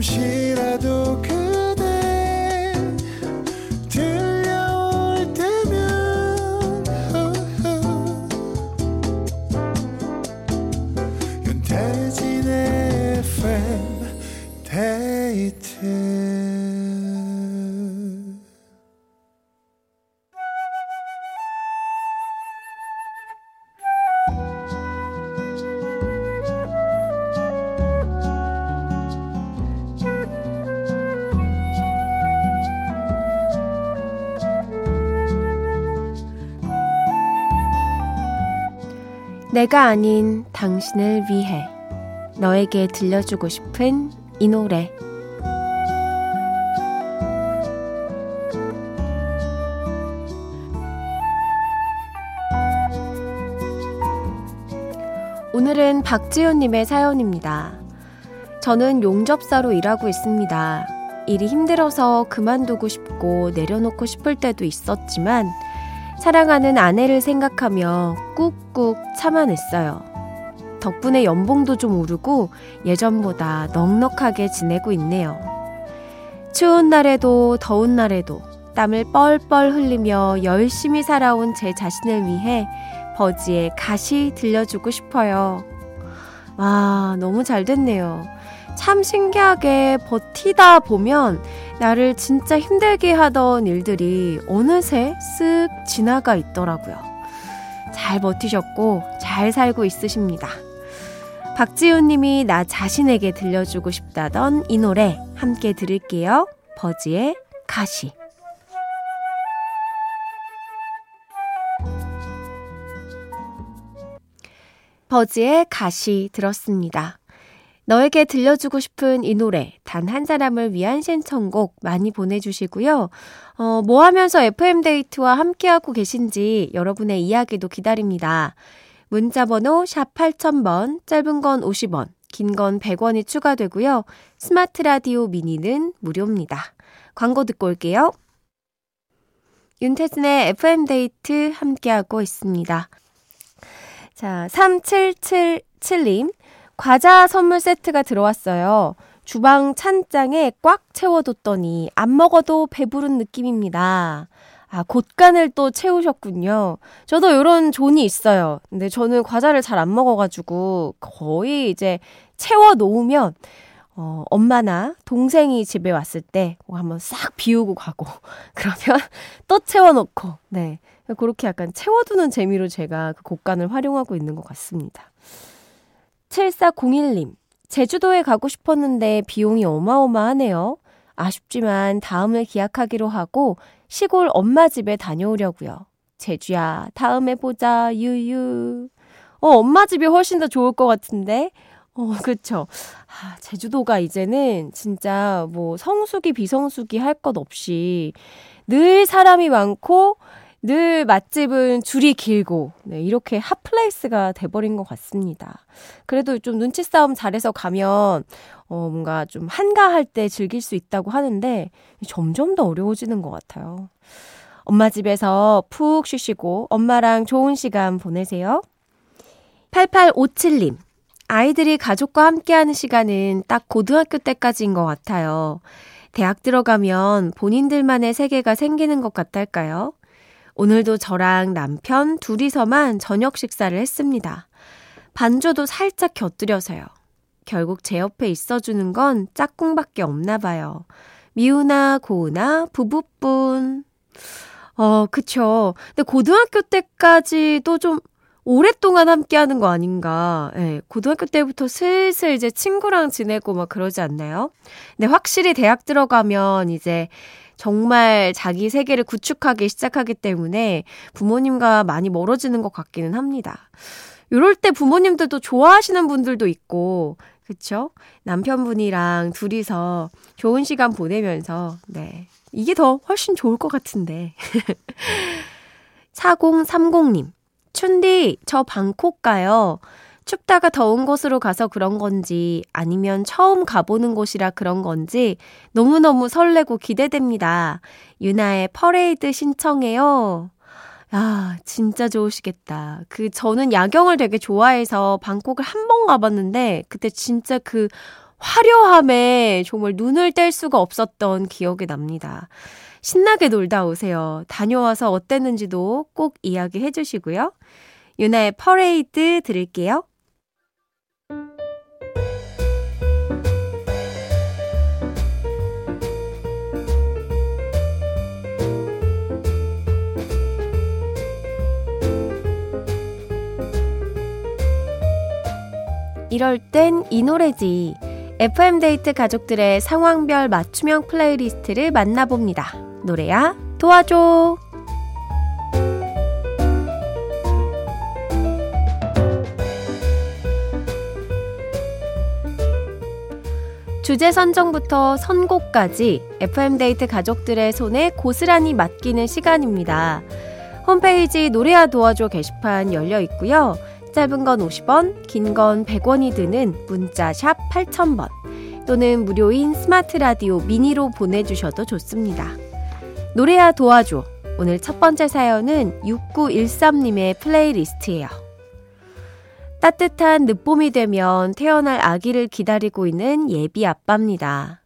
잠 내가 아닌 당신을 위해 너에게 들려주고 싶은 이 노래 오늘은 박지현님의 사연입니다. 저는 용접사로 일하고 있습니다. 일이 힘들어서 그만두고 싶고 내려놓고 싶을 때도 있었지만 사랑하는 아내를 생각하며 꾹꾹 참아냈어요. 덕분에 연봉도 좀 오르고 예전보다 넉넉하게 지내고 있네요. 추운 날에도 더운 날에도 땀을 뻘뻘 흘리며 열심히 살아온 제 자신을 위해 버지의 가시 들려주고 싶어요. 와, 너무 잘 됐네요. 참 신기하게 버티다 보면 나를 진짜 힘들게 하던 일들이 어느새 쓱 지나가 있더라고요. 잘 버티셨고 잘 살고 있으십니다. 박지훈 님이 나 자신에게 들려주고 싶다던 이 노래 함께 들을게요. 버지의 가시. 버지의 가시 들었습니다. 너에게 들려주고 싶은 이 노래, 단 한 사람을 위한 신청곡 많이 보내주시고요. 어, 뭐 하면서 FM데이트와 함께하고 계신지 여러분의 이야기도 기다립니다. 문자번호 샵 8000번, 짧은 건 50원, 긴 건 100원이 추가되고요. 스마트 라디오 미니는 무료입니다. 광고 듣고 올게요. 윤태진의 FM데이트 함께하고 있습니다. 자, 3777님. 과자 선물 세트가 들어왔어요. 주방 찬장에 꽉 채워뒀더니 안 먹어도 배부른 느낌입니다. 아, 곳간을 또 채우셨군요. 저도 이런 존이 있어요. 근데 저는 과자를 잘 안 먹어가지고 거의 이제 채워 놓으면 어, 엄마나 동생이 집에 왔을 때 뭐 한번 싹 비우고 가고 그러면 또 채워놓고 네 그렇게 약간 채워두는 재미로 제가 그 곳간을 활용하고 있는 것 같습니다. 7401님, 제주도에 가고 싶었는데 비용이 어마어마하네요. 아쉽지만 다음을 기약하기로 하고 시골 엄마 집에 다녀오려고요. 제주야, 다음에 보자, 유유. 어, 엄마 집이 훨씬 더 좋을 것 같은데? 어, 그쵸. 아, 제주도가 이제는 진짜 뭐 성수기, 비성수기 할 것 없이 늘 사람이 많고 늘 맛집은 줄이 길고, 네, 이렇게 hot place가 돼버린 것 같습니다. 그래도 좀 눈치 싸움 잘해서 가면, 어, 뭔가 좀 한가할 때 즐길 수 있다고 하는데, 점점 더 어려워지는 것 같아요. 엄마 집에서 푹 쉬시고, 엄마랑 좋은 시간 보내세요. 8857님. 아이들이 가족과 함께하는 시간은 딱 고등학교 때까지인 것 같아요. 대학 들어가면 본인들만의 세계가 생기는 것 같달까요? 오늘도 저랑 남편 둘이서만 저녁 식사를 했습니다. 반주도 살짝 곁들여서요. 결국 제 옆에 있어주는 건 짝꿍밖에 없나 봐요. 미우나 고우나 부부뿐. 어, 그쵸. 근데 고등학교 때까지도 좀 오랫동안 함께 하는 거 아닌가. 예, 고등학교 때부터 슬슬 이제 친구랑 지내고 막 그러지 않나요? 근데 확실히 대학 들어가면 이제 정말 자기 세계를 구축하기 시작하기 때문에 부모님과 많이 멀어지는 것 같기는 합니다. 요럴 때 부모님들도 좋아하시는 분들도 있고, 그쵸? 남편분이랑 둘이서 좋은 시간 보내면서, 네. 이게 더 훨씬 좋을 것 같은데. 4030님. 춘디, 저 방콕 가요. 춥다가 더운 곳으로 가서 그런 건지 아니면 처음 가보는 곳이라 그런 건지 너무너무 설레고 기대됩니다. 유나의 퍼레이드 신청해요. 아, 진짜 좋으시겠다. 그, 저는 야경을 되게 좋아해서 방콕을 한 번 가봤는데, 그때 진짜 그 화려함에 정말 눈을 뗄 수가 없었던 기억이 납니다. 신나게 놀다 오세요. 다녀와서 어땠는지도 꼭 이야기해 주시고요. 윤하의 퍼레이드 들을게요. 이럴 땐 이 노래지. FM데이트 가족들의 상황별 맞춤형 playlist를 만나봅니다. 노래야 도와줘. 주제 선정부터 선곡까지 FM데이트 가족들의 손에 고스란히 맡기는 시간입니다. 홈페이지 노래야 도와줘 게시판 열려 있고요. 짧은 건 50원, 긴 건 100원이 드는 문자 샵 8000번 또는 무료인 스마트 라디오 미니로 보내주셔도 좋습니다. 노래야 도와줘. 오늘 첫 번째 사연은 6913님의 playlist예요. 따뜻한 늦봄이 되면 태어날 아기를 기다리고 있는 예비 아빠입니다.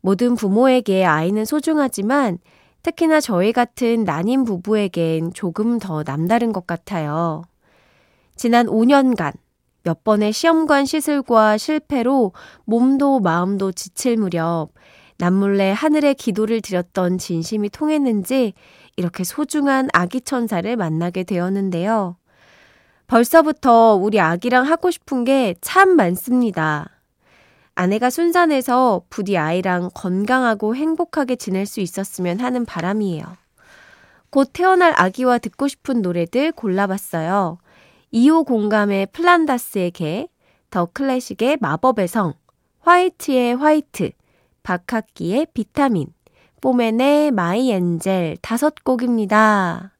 모든 부모에게 아이는 소중하지만 특히나 저희 같은 난임 부부에겐 조금 더 남다른 것 같아요. 지난 5년간 몇 번의 시험관 시술과 실패로 몸도 마음도 지칠 무렵 남몰래 하늘에 기도를 드렸던 진심이 통했는지 이렇게 소중한 아기 천사를 만나게 되었는데요. 벌써부터 우리 아기랑 하고 싶은 게 참 많습니다. 아내가 순산해서 부디 아이랑 건강하고 행복하게 지낼 수 있었으면 하는 바람이에요. 곧 태어날 아기와 듣고 싶은 노래들 골라봤어요. 이오공감의 플란다스의 개, 더 클래식의 마법의 성, 화이트의 White, 박학기의 비타민, 포맨의 My Angel 다섯 곡입니다.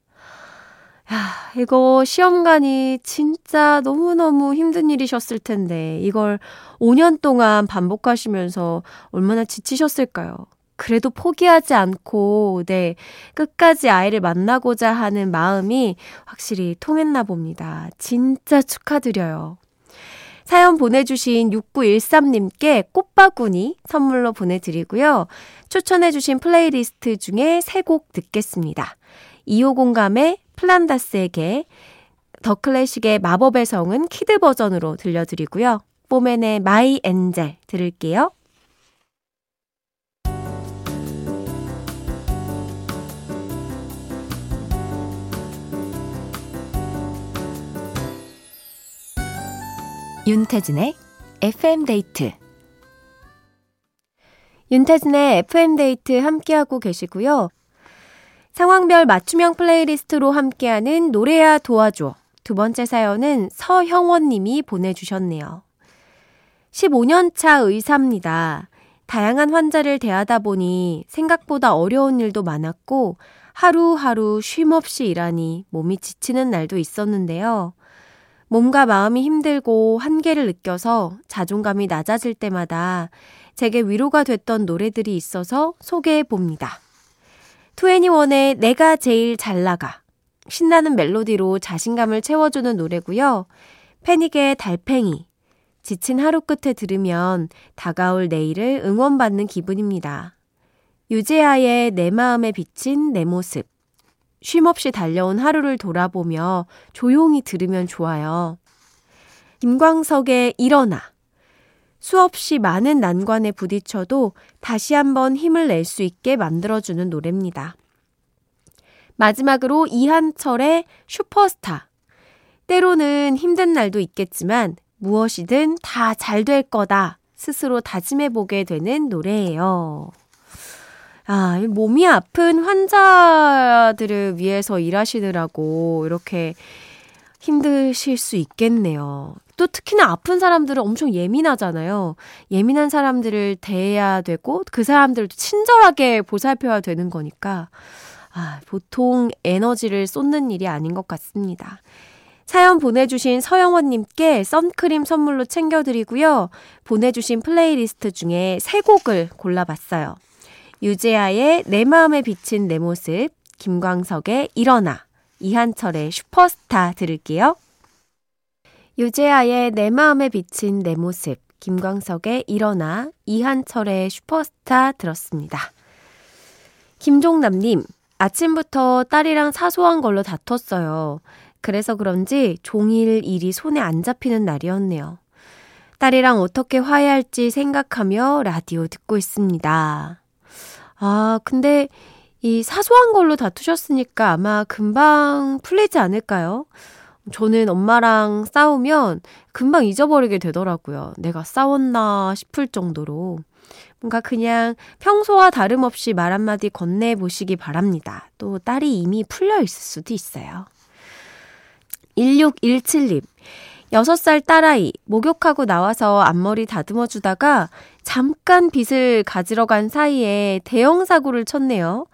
야, 이거 시험관이 진짜 너무너무 힘든 일이셨을 텐데, 이걸 5년 동안 반복하시면서 얼마나 지치셨을까요? 그래도 포기하지 않고, 네, 끝까지 아이를 만나고자 하는 마음이 확실히 통했나 봅니다. 진짜 축하드려요. 사연 보내주신 6913님께 꽃바구니 선물로 보내드리고요. 추천해주신 플레이리스트 중에 세 곡 듣겠습니다. 이오공감의 플란다스의 개, 더 클래식의 마법의 성은 kid 버전으로 들려드리고요. 포맨의 My Angel 들을게요. 윤태진의 FM데이트 윤태진의 FM데이트 함께하고 계시고요. 상황별 맞춤형 플레이리스트로 함께하는 노래야 도와줘. 두 번째 사연은 서형원 님이 보내주셨네요. 15년차 의사입니다. 다양한 환자를 대하다 보니 생각보다 어려운 일도 많았고 하루하루 쉼 없이 일하니 몸이 지치는 날도 있었는데요. 몸과 마음이 힘들고 한계를 느껴서 자존감이 낮아질 때마다 제게 위로가 됐던 노래들이 있어서 소개해 봅니다. 2NE1의 내가 제일 잘 나가. 신나는 멜로디로 자신감을 채워주는 노래고요. 패닉의 달팽이. 지친 하루 끝에 들으면 다가올 내일을 응원받는 기분입니다. 유재하의 내 마음에 비친 내 모습. 쉼없이 달려온 하루를 돌아보며 조용히 들으면 좋아요. 김광석의 일어나. 수없이 많은 난관에 부딪혀도 다시 한번 힘을 낼 수 있게 만들어주는 노래입니다. 마지막으로 이한철의 슈퍼스타. 때로는 힘든 날도 있겠지만 무엇이든 다 잘 될 거다 스스로 다짐해보게 되는 노래예요. 아, 몸이 아픈 환자들을 위해서 일하시느라고 이렇게 힘드실 수 있겠네요. 또 특히나 아픈 사람들은 엄청 예민하잖아요. 예민한 사람들을 대해야 되고 그 사람들도 친절하게 보살펴야 되는 거니까 아, 보통 에너지를 쏟는 일이 아닌 것 같습니다. 사연 보내주신 서영원님께 선크림 선물로 챙겨드리고요. 보내주신 플레이리스트 중에 세 곡을 골라봤어요. 유재하의 내 마음에 비친 내 모습, 김광석의 일어나, 이한철의 슈퍼스타 들을게요. 유재하의 내 마음에 비친 내 모습, 김광석의 일어나, 이한철의 슈퍼스타 들었습니다. 김종남님, 아침부터 딸이랑 사소한 걸로 다퉜어요. 그래서 그런지 종일 일이 손에 안 잡히는 날이었네요. 딸이랑 어떻게 화해할지 생각하며 라디오 듣고 있습니다. 아, 근데 이 사소한 걸로 다투셨으니까 아마 금방 풀리지 않을까요? 저는 엄마랑 싸우면 금방 잊어버리게 되더라고요. 내가 싸웠나 싶을 정도로. 뭔가 그냥 평소와 다름없이 말 한마디 건네보시기 바랍니다. 또 딸이 이미 풀려 있을 수도 있어요. 1617님. 6살 딸아이, 목욕하고 나와서 앞머리 다듬어 주다가 잠깐 빗을 가지러 간 사이에 대형 사고를 쳤네요.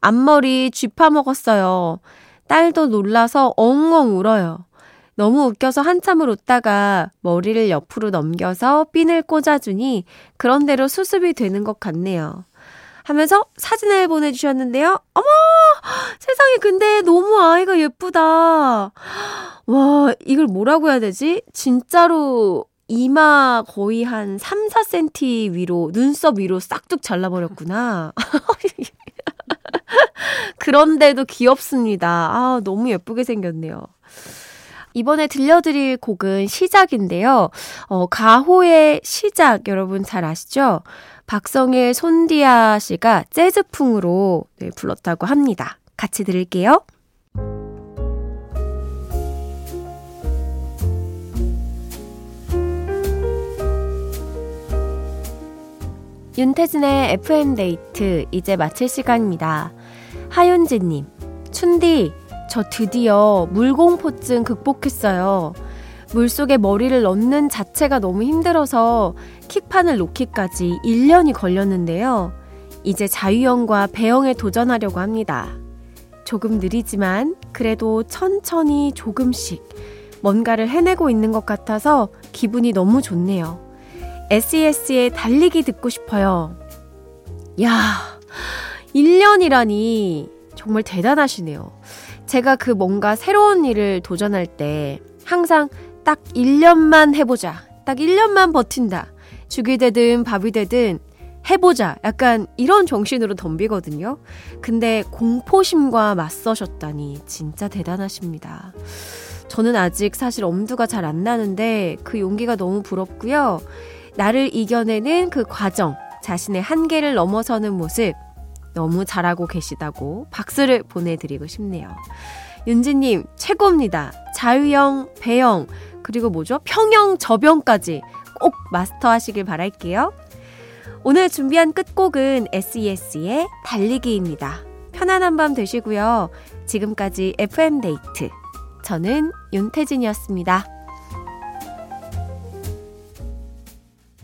앞머리 쥐파 먹었어요. 딸도 놀라서 엉엉 울어요. 너무 웃겨서 한참을 웃다가 머리를 옆으로 넘겨서 핀을 꽂아주니 그런대로 수습이 되는 것 같네요. 하면서 사진을 보내주셨는데요. 어머! 세상에, 근데 너무 아이가 예쁘다. 와, 이걸 뭐라고 해야 되지? 진짜로 이마 거의 한 3, 4cm 위로, 눈썹 위로 싹둑 잘라버렸구나. 그런데도 귀엽습니다. 아, 너무 예쁘게 생겼네요. 이번에 들려드릴 곡은 시작인데요. 어, 가호의 시작 여러분 잘 아시죠? 박성일 손디아 씨가 재즈풍으로 네, 불렀다고 합니다. 같이 들을게요. 윤태진의 FM데이트 이제 마칠 시간입니다. 하윤지님, 춘디, 저 드디어 물공포증 극복했어요. 물속에 머리를 넣는 자체가 너무 힘들어서 킥판을 놓기까지 1년이 걸렸는데요. 이제 자유형과 배영에 도전하려고 합니다. 조금 느리지만 그래도 천천히 조금씩 뭔가를 해내고 있는 것 같아서 기분이 너무 좋네요. SES의 달리기 듣고 싶어요. 야, 1년이라니 정말 대단하시네요. 제가 그 뭔가 새로운 일을 도전할 때 항상 딱 1년만 해보자. 딱 1년만 버틴다. 죽이 되든 밥이 되든 해보자. 약간 이런 정신으로 덤비거든요. 근데 공포심과 맞서셨다니 진짜 대단하십니다. 저는 아직 사실 엄두가 잘 안 나는데 그 용기가 너무 부럽고요. 나를 이겨내는 그 과정, 자신의 한계를 넘어서는 모습, 너무 잘하고 계시다고 박수를 보내드리고 싶네요. 윤지님, 최고입니다. 자유형, 배영, 그리고 뭐죠? 평형, 저병까지 꼭 마스터하시길 바랄게요. 오늘 준비한 끝곡은 SES의 달리기입니다. 편안한 밤 되시고요. 지금까지 FM데이트. 저는 윤태진이었습니다.